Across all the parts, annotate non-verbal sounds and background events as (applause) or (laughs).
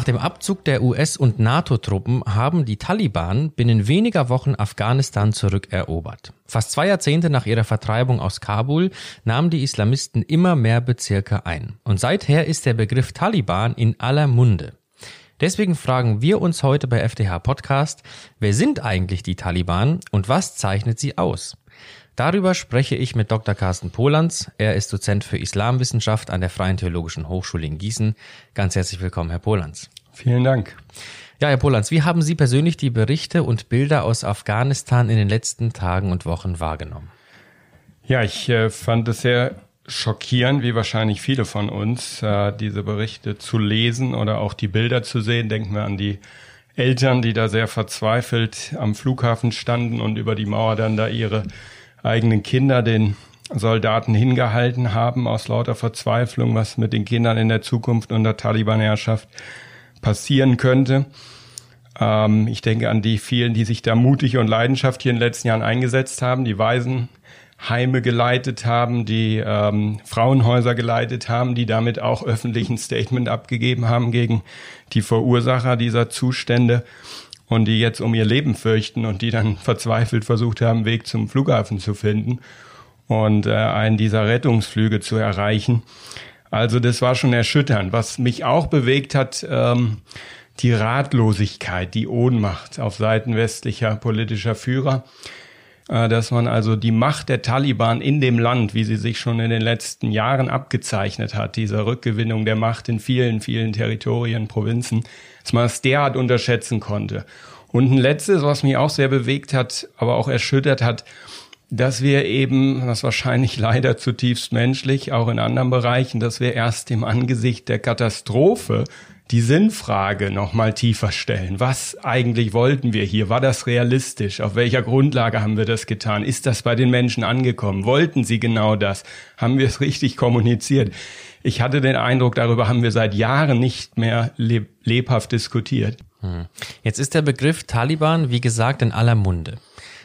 Nach dem Abzug der US- und NATO-Truppen haben die Taliban binnen weniger Wochen Afghanistan zurückerobert. Fast zwei Jahrzehnte nach ihrer Vertreibung aus Kabul nahmen die Islamisten immer mehr Bezirke ein. Und seither ist der Begriff Taliban in aller Munde. Deswegen fragen wir uns heute bei FDH Podcast, wer sind eigentlich die Taliban und was zeichnet sie aus? Darüber spreche ich mit Dr. Carsten Polanz. Er ist Dozent für Islamwissenschaft an der Freien Theologischen Hochschule in Gießen. Ganz herzlich willkommen, Herr Polanz. Vielen Dank. Ja, Herr Polanz, wie haben Sie persönlich die Berichte und Bilder aus Afghanistan in den letzten Tagen und Wochen wahrgenommen? Ja, ich äh, fand es sehr schockierend, wie wahrscheinlich viele von uns, äh, diese Berichte zu lesen oder auch die Bilder zu sehen. Denken wir an die Eltern, die da sehr verzweifelt am Flughafen standen und über die Mauer dann da ihre eigenen Kinder den Soldaten hingehalten haben aus lauter Verzweiflung, was mit den Kindern in der Zukunft unter Taliban-Herrschaft passieren könnte. Ähm, ich denke an die vielen, die sich da mutig und leidenschaftlich in den letzten Jahren eingesetzt haben, die Waisenheime geleitet haben, die ähm, Frauenhäuser geleitet haben, die damit auch öffentlich ein Statement abgegeben haben gegen die Verursacher dieser Zustände und die jetzt um ihr Leben fürchten und die dann (laughs) verzweifelt versucht haben, Weg zum Flughafen zu finden und äh, einen dieser Rettungsflüge zu erreichen. Also das war schon erschütternd. Was mich auch bewegt hat, ähm, die Ratlosigkeit, die Ohnmacht auf Seiten westlicher politischer Führer, dass man also die Macht der Taliban in dem Land, wie sie sich schon in den letzten Jahren abgezeichnet hat, diese Rückgewinnung der Macht in vielen, vielen Territorien, Provinzen, dass man es derart unterschätzen konnte. Und ein letztes, was mich auch sehr bewegt hat, aber auch erschüttert hat, dass wir eben, das wahrscheinlich (laughs) leider zutiefst menschlich, auch in anderen Bereichen, dass wir erst im Angesicht der Katastrophe die Sinnfrage noch mal tiefer stellen. Was eigentlich wollten wir hier? War das realistisch? Auf welcher Grundlage haben wir das getan? Ist das bei den Menschen angekommen? Wollten sie genau das? Haben wir es richtig kommuniziert? Ich hatte den Eindruck, darüber haben wir seit Jahren nicht mehr leb lebhaft diskutiert. Hm. Jetzt ist der Begriff Taliban, wie gesagt, in aller Munde.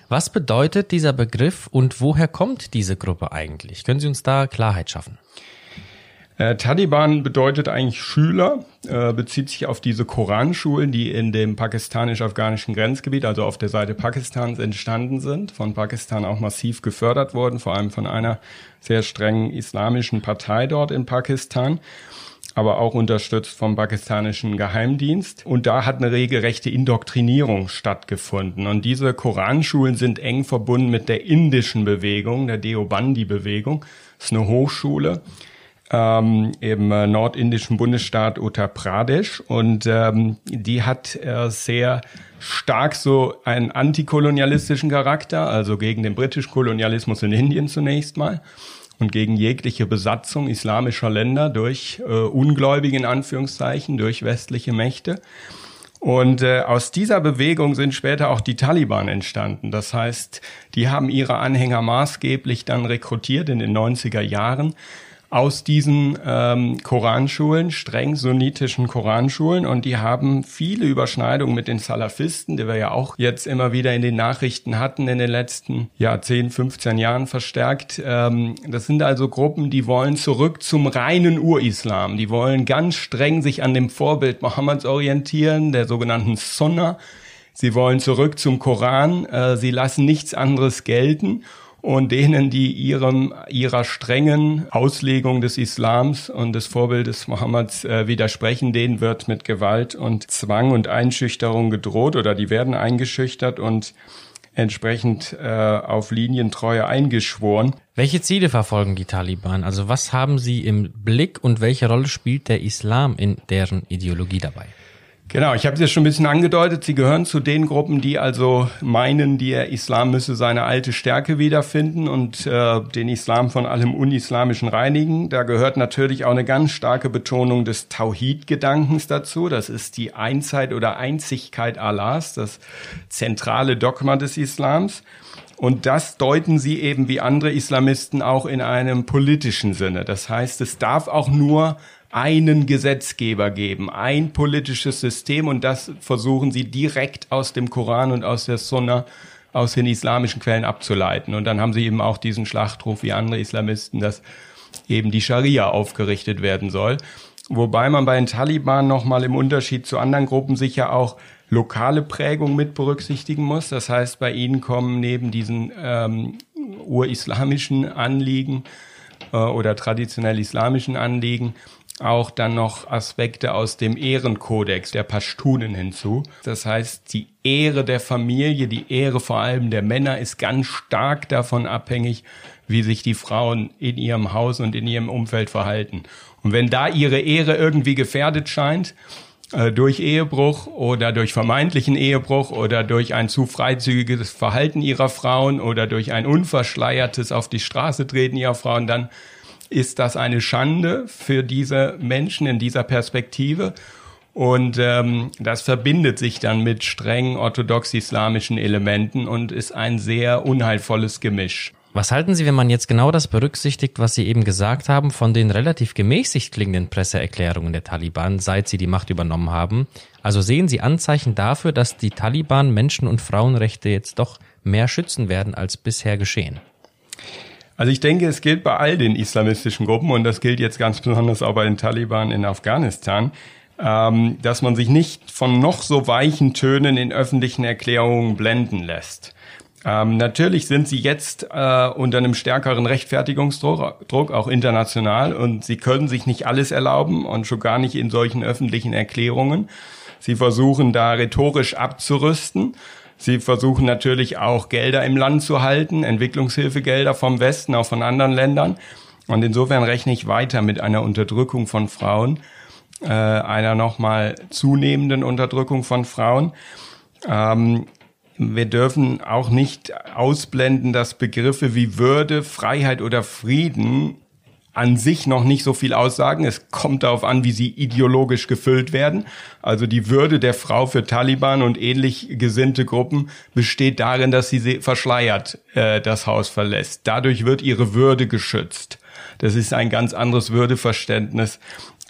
Was bedeutet dieser Begriff und woher kommt diese Gruppe eigentlich? Können Sie uns da Klarheit schaffen? Äh, Taliban bedeutet eigentlich Schüler, äh, bezieht sich auf diese Koranschulen, die in dem pakistanisch-afghanischen Grenzgebiet, also auf der Seite Pakistans entstanden sind, von Pakistan auch massiv gefördert wurden, vor allem von einer sehr strengen islamischen Partei dort in Pakistan aber auch unterstützt vom pakistanischen Geheimdienst. Und da hat eine regelrechte Indoktrinierung stattgefunden. Und diese Koranschulen sind eng verbunden mit der indischen Bewegung, der Deobandi-Bewegung. Das ist eine Hochschule ähm, im nordindischen Bundesstaat Uttar Pradesh und ähm, die hat äh, sehr stark so einen antikolonialistischen Charakter, also gegen den britischen Kolonialismus in Indien zunächst mal und gegen jegliche Besatzung islamischer Länder durch äh, Ungläubige in Anführungszeichen, durch westliche Mächte. Und äh, aus dieser Bewegung sind später auch die Taliban entstanden. Das heißt, die haben ihre Anhänger maßgeblich dann rekrutiert in den 90er Jahren aus diesen ähm, Koranschulen, streng sunnitischen Koranschulen und die haben viele Überschneidungen mit den Salafisten, die wir ja auch jetzt immer wieder in den Nachrichten hatten in den letzten ja, 10, 15 Jahren verstärkt. Ähm, das sind also Gruppen, die wollen zurück zum reinen Urislam. Die wollen ganz streng sich an dem Vorbild Mohammeds orientieren, der sogenannten Sunnah. Sie wollen zurück zum Koran. Äh, sie lassen nichts anderes gelten und denen, die ihrem, ihrer strengen Auslegung des Islams und des Vorbildes Mohammeds äh, widersprechen, denen wird mit Gewalt und Zwang und Einschüchterung gedroht oder die werden eingeschüchtert und entsprechend äh, auf Linientreue eingeschworen. Welche Ziele verfolgen die Taliban? Also was haben sie im Blick und welche Rolle spielt der Islam in deren Ideologie dabei? Genau, ich habe es ja schon ein bisschen angedeutet. Sie gehören zu den Gruppen, die also meinen, der Islam müsse seine alte Stärke wiederfinden und äh, den Islam von allem Unislamischen reinigen. Da gehört natürlich auch eine ganz starke Betonung des Tawhid-Gedankens dazu. Das ist die Einzeit oder Einzigkeit Allahs, das zentrale Dogma des Islams. Und das deuten sie eben wie andere Islamisten auch in einem politischen Sinne. Das heißt, es darf auch nur einen Gesetzgeber geben, ein politisches System und das versuchen sie direkt aus dem Koran und aus der Sunna, aus den islamischen Quellen abzuleiten. Und dann haben sie eben auch diesen Schlachtruf wie andere Islamisten, dass eben die Scharia aufgerichtet werden soll. Wobei man bei den Taliban nochmal im Unterschied zu anderen Gruppen sicher auch lokale Prägung mit berücksichtigen muss. Das heißt, bei ihnen kommen neben diesen ähm, urislamischen Anliegen äh, oder traditionell islamischen Anliegen auch dann noch Aspekte aus dem Ehrenkodex der Pashtunen hinzu. Das heißt, die Ehre der Familie, die Ehre vor allem der Männer ist ganz stark davon abhängig, wie sich die Frauen in ihrem Haus und in ihrem Umfeld verhalten. Und wenn da ihre Ehre irgendwie gefährdet scheint, äh, durch Ehebruch oder durch vermeintlichen Ehebruch oder durch ein zu freizügiges Verhalten ihrer Frauen oder durch ein unverschleiertes auf die Straße treten ihrer Frauen, dann ist das eine Schande für diese Menschen in dieser Perspektive. Und ähm, das verbindet sich dann mit streng orthodox-islamischen Elementen und ist ein sehr unheilvolles Gemisch. Was halten Sie, wenn man jetzt genau das berücksichtigt, was Sie eben gesagt haben, von den relativ gemäßigt klingenden Presseerklärungen der Taliban, seit sie die Macht übernommen haben? Also sehen Sie Anzeichen dafür, dass die Taliban Menschen- und Frauenrechte jetzt doch mehr schützen werden als bisher geschehen? Also ich denke, es gilt bei all den islamistischen Gruppen und das gilt jetzt ganz besonders auch bei den Taliban in Afghanistan, ähm, dass man sich nicht von noch so weichen Tönen in öffentlichen Erklärungen blenden lässt. Ähm, natürlich sind sie jetzt äh, unter einem stärkeren Rechtfertigungsdruck, Druck, auch international, und sie können sich nicht alles erlauben und schon gar nicht in solchen öffentlichen Erklärungen. Sie versuchen da rhetorisch abzurüsten. Sie versuchen natürlich auch Gelder im Land zu halten, Entwicklungshilfegelder vom Westen, auch von anderen Ländern. Und insofern rechne ich weiter mit einer Unterdrückung von Frauen, äh, einer nochmal zunehmenden Unterdrückung von Frauen. Ähm, wir dürfen auch nicht ausblenden, dass Begriffe wie Würde, Freiheit oder Frieden an sich noch nicht so viel aussagen. Es kommt darauf an, wie sie ideologisch gefüllt werden. Also die Würde der Frau für Taliban und ähnlich gesinnte Gruppen besteht darin, dass sie verschleiert äh, das Haus verlässt. Dadurch wird ihre Würde geschützt. Das ist ein ganz anderes Würdeverständnis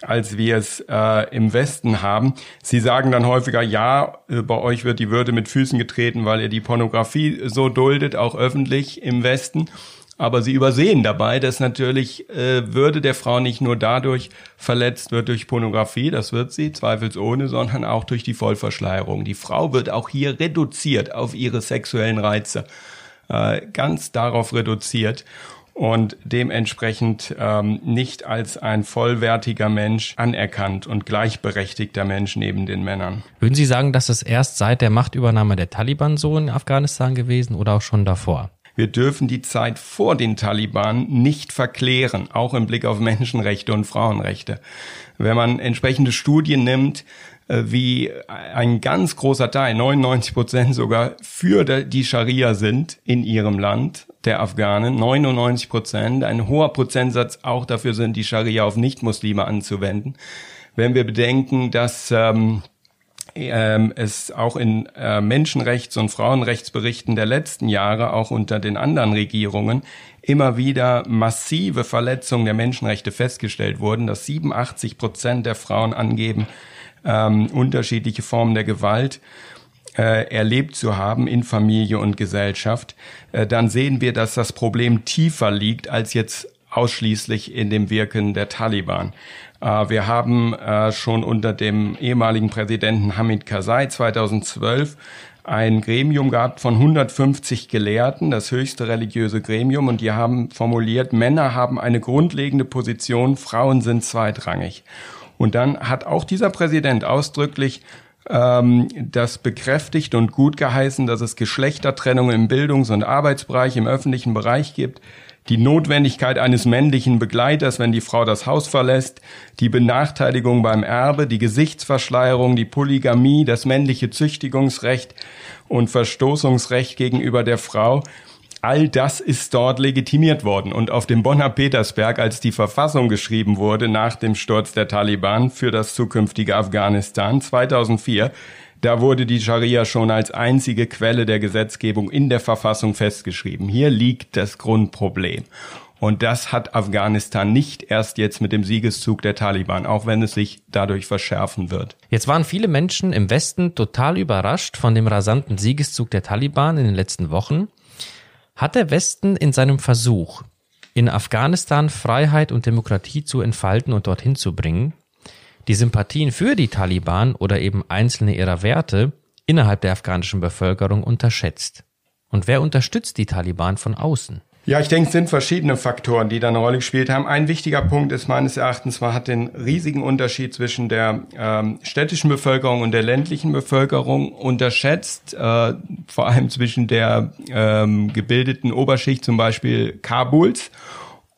als wir es äh, im Westen haben. Sie sagen dann häufiger, ja, äh, bei euch wird die Würde mit Füßen getreten, weil ihr die Pornografie so duldet, auch öffentlich im Westen. Aber sie übersehen dabei, dass natürlich äh, Würde der Frau nicht nur dadurch verletzt wird durch Pornografie, das wird sie zweifelsohne, sondern auch durch die Vollverschleierung. Die Frau wird auch hier reduziert auf ihre sexuellen Reize, äh, ganz darauf reduziert und dementsprechend ähm, nicht als ein vollwertiger Mensch anerkannt und gleichberechtigter Mensch neben den Männern. Würden Sie sagen, dass es erst seit der Machtübernahme der Taliban so in Afghanistan gewesen oder auch schon davor? Wir dürfen die Zeit vor den Taliban nicht verklären, auch im Blick auf Menschenrechte und Frauenrechte. Wenn man entsprechende Studien nimmt, äh, wie ein ganz großer Teil, 99 Prozent sogar, für die Scharia sind in ihrem Land, der Afghanen, 99 Prozent, ein hoher Prozentsatz auch dafür sind, die Scharia auf Nichtmuslime anzuwenden. Wenn wir bedenken, dass ähm, ähm, es auch in äh, Menschenrechts- und Frauenrechtsberichten der letzten Jahre, auch unter den anderen Regierungen, immer wieder massive Verletzungen der Menschenrechte festgestellt wurden, dass 87 Prozent der Frauen angeben, ähm, unterschiedliche Formen der Gewalt äh, erlebt zu haben in Familie und Gesellschaft, äh, dann sehen wir, dass das Problem tiefer liegt als jetzt ausschließlich in dem Wirken der Taliban. Äh, wir haben äh, schon unter dem ehemaligen Präsidenten Hamid Karzai 2012 ein Gremium gehabt von 150 Gelehrten, das höchste religiöse Gremium, und die haben formuliert, Männer haben eine grundlegende Position, Frauen sind zweitrangig. Und dann hat auch dieser Präsident ausdrücklich ähm, das bekräftigt und gut geheißen, dass es Geschlechtertrennung im Bildungs- und Arbeitsbereich, im öffentlichen Bereich gibt, die Notwendigkeit eines männlichen Begleiters, wenn die Frau das Haus verlässt, die Benachteiligung beim Erbe, die Gesichtsverschleierung, die Polygamie, das männliche Züchtigungsrecht und Verstoßungsrecht gegenüber der Frau all das ist dort legitimiert worden. Und auf dem Bonner Petersberg, als die Verfassung geschrieben wurde nach dem Sturz der Taliban für das zukünftige Afghanistan 2004, da wurde die Scharia schon als einzige Quelle der Gesetzgebung in der Verfassung festgeschrieben. Hier liegt das Grundproblem. Und das hat Afghanistan nicht erst jetzt mit dem Siegeszug der Taliban, auch wenn es sich dadurch verschärfen wird. Jetzt waren viele Menschen im Westen total überrascht von dem rasanten Siegeszug der Taliban in den letzten Wochen. Hat der Westen in seinem Versuch, in Afghanistan Freiheit und Demokratie zu entfalten und dorthin zu bringen, die Sympathien für die Taliban oder eben einzelne ihrer Werte innerhalb der afghanischen Bevölkerung unterschätzt. Und wer unterstützt die Taliban von außen? Ja, ich denke, es sind verschiedene Faktoren, die da eine Rolle gespielt haben. Ein wichtiger Punkt ist meines Erachtens, man hat den riesigen Unterschied zwischen der ähm, städtischen Bevölkerung und der ländlichen Bevölkerung unterschätzt, äh, vor allem zwischen der ähm, gebildeten Oberschicht, zum Beispiel Kabuls,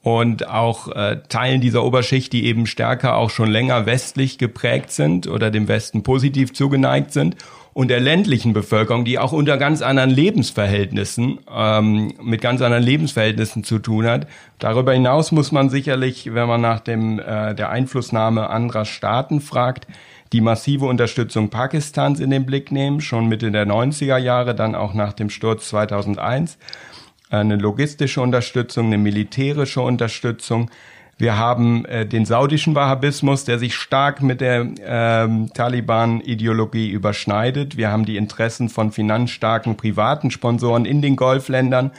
und auch äh, Teilen dieser Oberschicht, die eben stärker auch schon länger westlich geprägt sind oder dem Westen positiv zugeneigt sind und der ländlichen Bevölkerung, die auch unter ganz anderen Lebensverhältnissen, ähm, mit ganz anderen Lebensverhältnissen zu tun hat. Darüber hinaus muss man sicherlich, wenn man nach dem, äh, der Einflussnahme anderer Staaten fragt, die massive Unterstützung Pakistans in den Blick nehmen, schon Mitte der 90er Jahre, dann auch nach dem Sturz 2001. Eine logistische Unterstützung, eine militärische Unterstützung, wir haben äh, den saudischen Wahhabismus, der sich stark mit der ähm, Taliban-Ideologie überschneidet. Wir haben die Interessen von finanzstarken privaten Sponsoren in den Golfländern,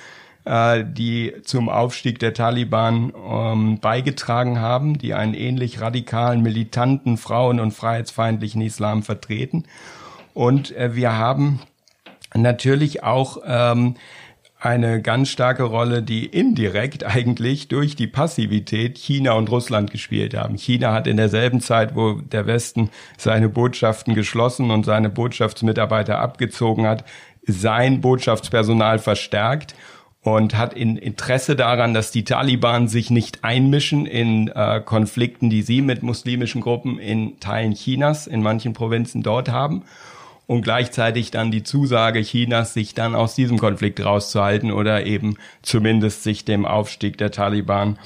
äh, die zum Aufstieg der Taliban ähm, beigetragen haben, die einen ähnlich radikalen, militanten, frauen- und freiheitsfeindlichen Islam vertreten. Und äh, wir haben natürlich auch ähm, eine ganz starke Rolle, die indirekt eigentlich durch die Passivität China und Russland gespielt haben. China hat in derselben Zeit, wo der Westen seine Botschaften geschlossen und seine Botschaftsmitarbeiter abgezogen hat, sein Botschaftspersonal verstärkt und hat in Interesse daran, dass die Taliban sich nicht einmischen in äh, Konflikten, die sie mit muslimischen Gruppen in Teilen Chinas, in manchen Provinzen dort haben und gleichzeitig dann die Zusage Chinas, sich dann aus diesem Konflikt rauszuhalten oder eben zumindest sich dem Aufstieg der Taliban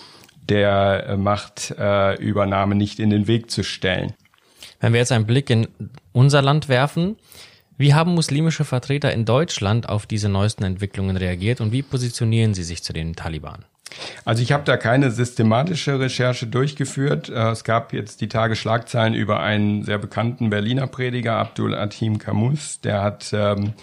der äh, Machtübernahme nicht in den Weg zu stellen. Wenn wir jetzt einen Blick in unser Land werfen, wie haben muslimische Vertreter in Deutschland auf diese neuesten Entwicklungen reagiert und wie positionieren sie sich zu den Taliban? Also ich habe da keine systematische Recherche durchgeführt. Äh, es gab jetzt die Tage Schlagzeilen über einen sehr bekannten Berliner Prediger, Abdul Atim Kamus, der hat ähm,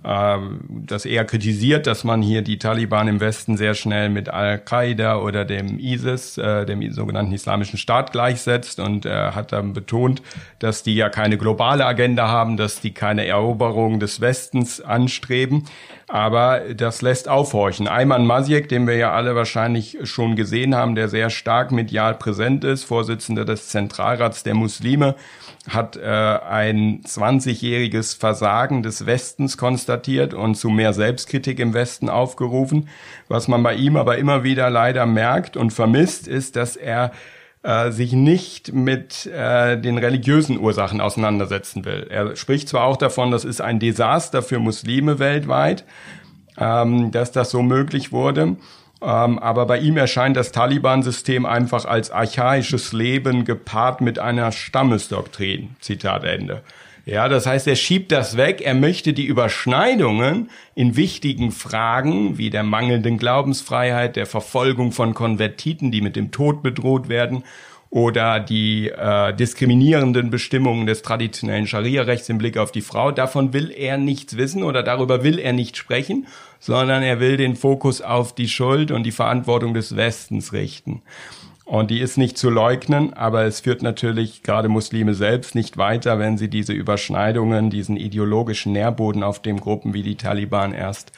das eher kritisiert, dass man hier die Taliban im Westen sehr schnell mit Al-Qaida oder dem ISIS, äh, dem sogenannten Islamischen Staat, gleichsetzt und äh, hat dann betont, dass die ja keine globale Agenda haben, dass die keine Eroberung des Westens anstreben. Aber das lässt aufhorchen. Ayman Masiek, den wir ja alle wahrscheinlich schon gesehen haben, der sehr stark medial präsent ist, Vorsitzender des Zentralrats der Muslime, hat äh, ein 20-jähriges Versagen des Westens konstatiert und zu mehr Selbstkritik im Westen aufgerufen. Was man bei ihm aber immer wieder leider merkt und vermisst, ist, dass er äh, sich nicht mit äh, den religiösen Ursachen auseinandersetzen will. Er spricht zwar auch davon, das ist ein Desaster für Muslime weltweit, ähm, dass das so möglich wurde, ähm, aber bei ihm erscheint das Taliban-System einfach als archaisches Leben gepaart mit einer Stammesdoktrin. Zitat Ende. Ja, das heißt, er schiebt das weg. Er möchte die Überschneidungen in wichtigen Fragen wie der mangelnden Glaubensfreiheit, der Verfolgung von Konvertiten, die mit dem Tod bedroht werden, oder die äh, diskriminierenden Bestimmungen des traditionellen Scharia-Rechts im Blick auf die Frau. Davon will er nichts wissen oder darüber will er nicht sprechen, sondern er will den Fokus auf die Schuld und die Verantwortung des Westens richten. Und die ist nicht zu leugnen, aber es führt natürlich gerade Muslime selbst nicht weiter, wenn sie diese Überschneidungen, diesen ideologischen Nährboden, auf dem Gruppen wie die Taliban erst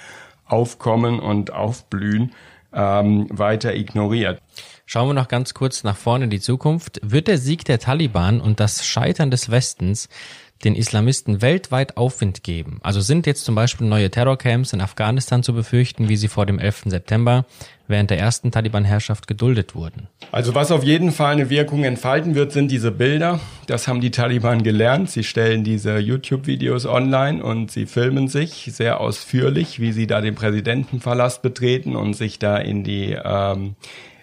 aufkommen und aufblühen, ähm, weiter ignoriert. Schauen wir noch ganz kurz nach vorne in die Zukunft. Wird der Sieg der Taliban und das Scheitern des Westens den Islamisten weltweit Aufwind geben? Also sind jetzt zum Beispiel neue Terrorcamps in Afghanistan zu befürchten, wie sie vor dem 11. September während der ersten Taliban-Herrschaft geduldet wurden? Also was auf jeden Fall eine Wirkung entfalten wird, sind diese Bilder. Das haben die Taliban gelernt. Sie stellen diese YouTube-Videos online und sie filmen sich sehr ausführlich, wie sie da den Präsidentenpalast betreten und sich da in die ähm,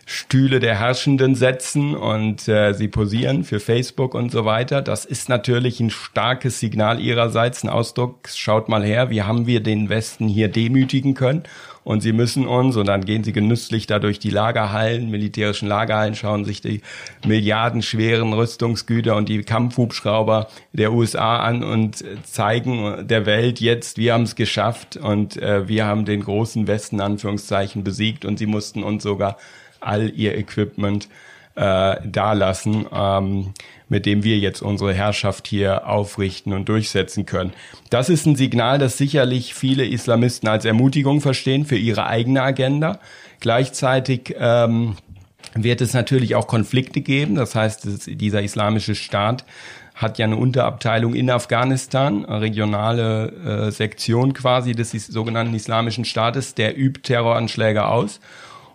Stühle der Herrschenden setzen und äh, sie posieren für Facebook und so weiter. Das ist natürlich ein starkes Signal ihrerseits, ein Ausdruck. Schaut mal her, wie haben wir den Westen hier demütigen können? Und sie müssen uns, und dann gehen sie genüsslich da durch die Lagerhallen, militärischen Lagerhallen, schauen sich die milliardenschweren Rüstungsgüter und die Kampfhubschrauber der USA an und zeigen der Welt jetzt, wir haben es geschafft und äh, wir haben den großen Westen Anführungszeichen besiegt und sie mussten uns sogar all ihr Equipment äh, dalassen, ähm, mit dem wir jetzt unsere Herrschaft hier aufrichten und durchsetzen können. Das ist ein Signal, das sicherlich viele Islamisten als Ermutigung verstehen für ihre eigene Agenda. Gleichzeitig ähm, wird es natürlich auch Konflikte geben. Das heißt, dieser islamische Staat hat ja eine Unterabteilung in Afghanistan, regionale äh, Sektion quasi des sogenannten Islamischen Staates, der übt Terroranschläge aus.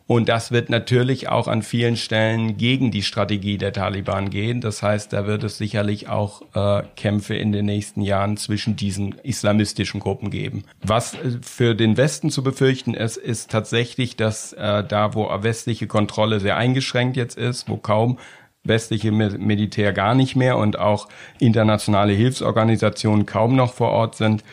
Und das wird natürlich auch an vielen Stellen gegen die Strategie der Taliban gehen. Das heißt, da wird es sicherlich auch äh, Kämpfe in den nächsten Jahren zwischen diesen islamistischen Gruppen geben. Was äh, für den Westen zu befürchten ist, ist tatsächlich, dass äh, da, wo westliche Kontrolle sehr eingeschränkt jetzt ist, wo kaum westliche Militär gar nicht mehr und auch internationale Hilfsorganisationen kaum noch vor Ort sind,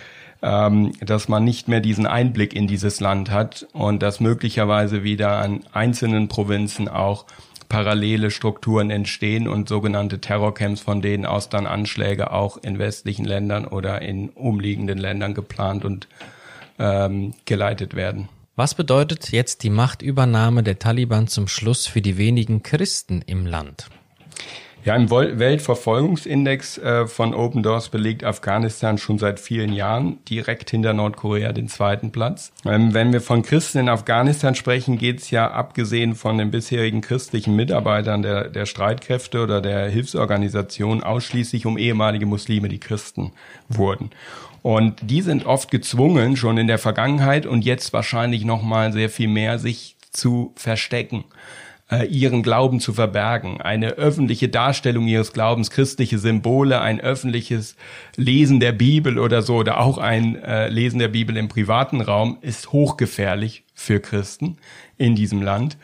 ähm, dass man nicht mehr diesen Einblick in dieses Land hat und dass möglicherweise wieder an einzelnen Provinzen auch parallele Strukturen entstehen und sogenannte Terrorcamps, von denen aus dann Anschläge auch in westlichen Ländern oder in umliegenden Ländern geplant und ähm, geleitet werden. Was bedeutet jetzt die Machtübernahme der Taliban zum Schluss für die wenigen Christen im Land? Ja, im Weltverfolgungsindex äh, von Open Doors belegt Afghanistan schon seit vielen Jahren direkt hinter Nordkorea den zweiten Platz. Ähm, wenn wir von Christen in Afghanistan sprechen, geht es ja abgesehen von den bisherigen christlichen Mitarbeitern der, der Streitkräfte oder der Hilfsorganisation ausschließlich um ehemalige Muslime, die Christen wurden. Und die sind oft gezwungen, schon in der Vergangenheit und jetzt wahrscheinlich noch mal sehr viel mehr, sich zu verstecken äh, ihren Glauben zu verbergen. Eine öffentliche Darstellung ihres Glaubens, christliche Symbole, ein öffentliches Lesen der Bibel oder so, oder auch ein äh, Lesen der Bibel im privaten Raum ist hochgefährlich für Christen in diesem Land.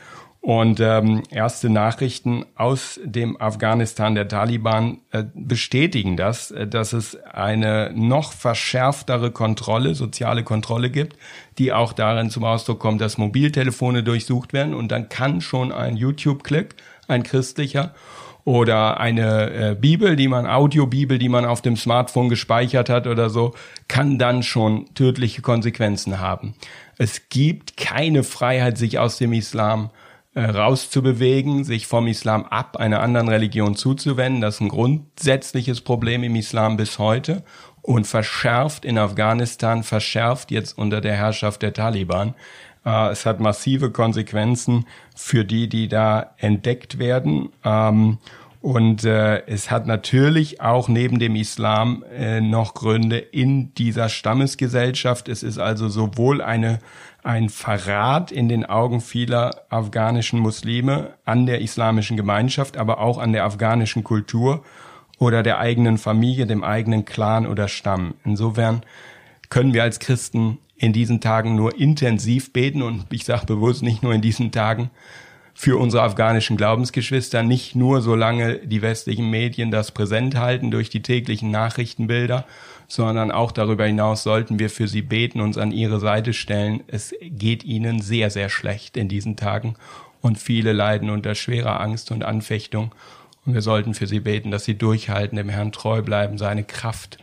Und ähm, erste Nachrichten aus dem Afghanistan der Taliban äh, bestätigen das, äh, dass es eine noch verschärftere Kontrolle, soziale Kontrolle gibt, die auch darin zum Ausdruck kommt, dass Mobiltelefone durchsucht werden und dann kann schon ein YouTube-Click, ein christlicher, oder eine äh, Bibel, die man, Audiobibel, die man auf dem Smartphone gespeichert hat oder so, kann dann schon tödliche Konsequenzen haben. Es gibt keine Freiheit, sich aus dem Islam rauszubewegen, sich vom Islam ab einer anderen Religion zuzuwenden. Das ist ein grundsätzliches Problem im Islam bis heute und verschärft in Afghanistan, verschärft jetzt unter der Herrschaft der Taliban. Äh, es hat massive Konsequenzen für die, die da entdeckt werden. Und äh, es hat natürlich auch neben dem Islam äh, noch Gründe in dieser Stammesgesellschaft. Es ist also sowohl eine ein Verrat in den Augen vieler afghanischen Muslime an der islamischen Gemeinschaft, aber auch an der afghanischen Kultur oder der eigenen Familie, dem eigenen Clan oder Stamm. Insofern können wir als Christen in diesen Tagen nur intensiv beten und ich sage bewusst nicht nur in diesen Tagen für unsere afghanischen Glaubensgeschwister, nicht nur solange die westlichen Medien das präsent halten durch die täglichen Nachrichtenbilder, sondern auch darüber hinaus sollten wir für sie beten, uns an ihre Seite stellen. Es geht ihnen sehr, sehr schlecht in diesen Tagen und viele leiden unter schwerer Angst und Anfechtung. Und wir sollten für sie beten, dass sie durchhalten, dem Herrn treu bleiben, seine Kraft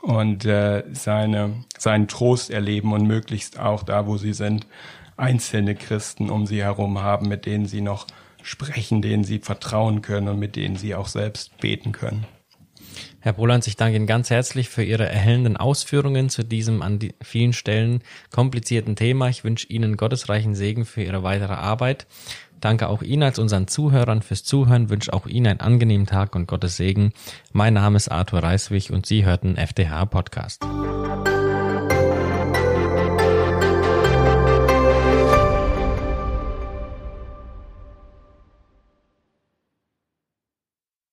und äh, seine, seinen Trost erleben und möglichst auch da, wo sie sind, einzelne Christen um sie herum haben, mit denen sie noch sprechen, denen sie vertrauen können und mit denen sie auch selbst beten können. Herr Bolanz, ich danke Ihnen ganz herzlich für Ihre erhellenden Ausführungen zu diesem an vielen Stellen komplizierten Thema. Ich wünsche Ihnen gottesreichen Segen für Ihre weitere Arbeit. Danke auch Ihnen als unseren Zuhörern fürs Zuhören, wünsche auch Ihnen einen angenehmen Tag und Gottes Segen. Mein Name ist Arthur Reiswig und Sie hörten FDH Podcast.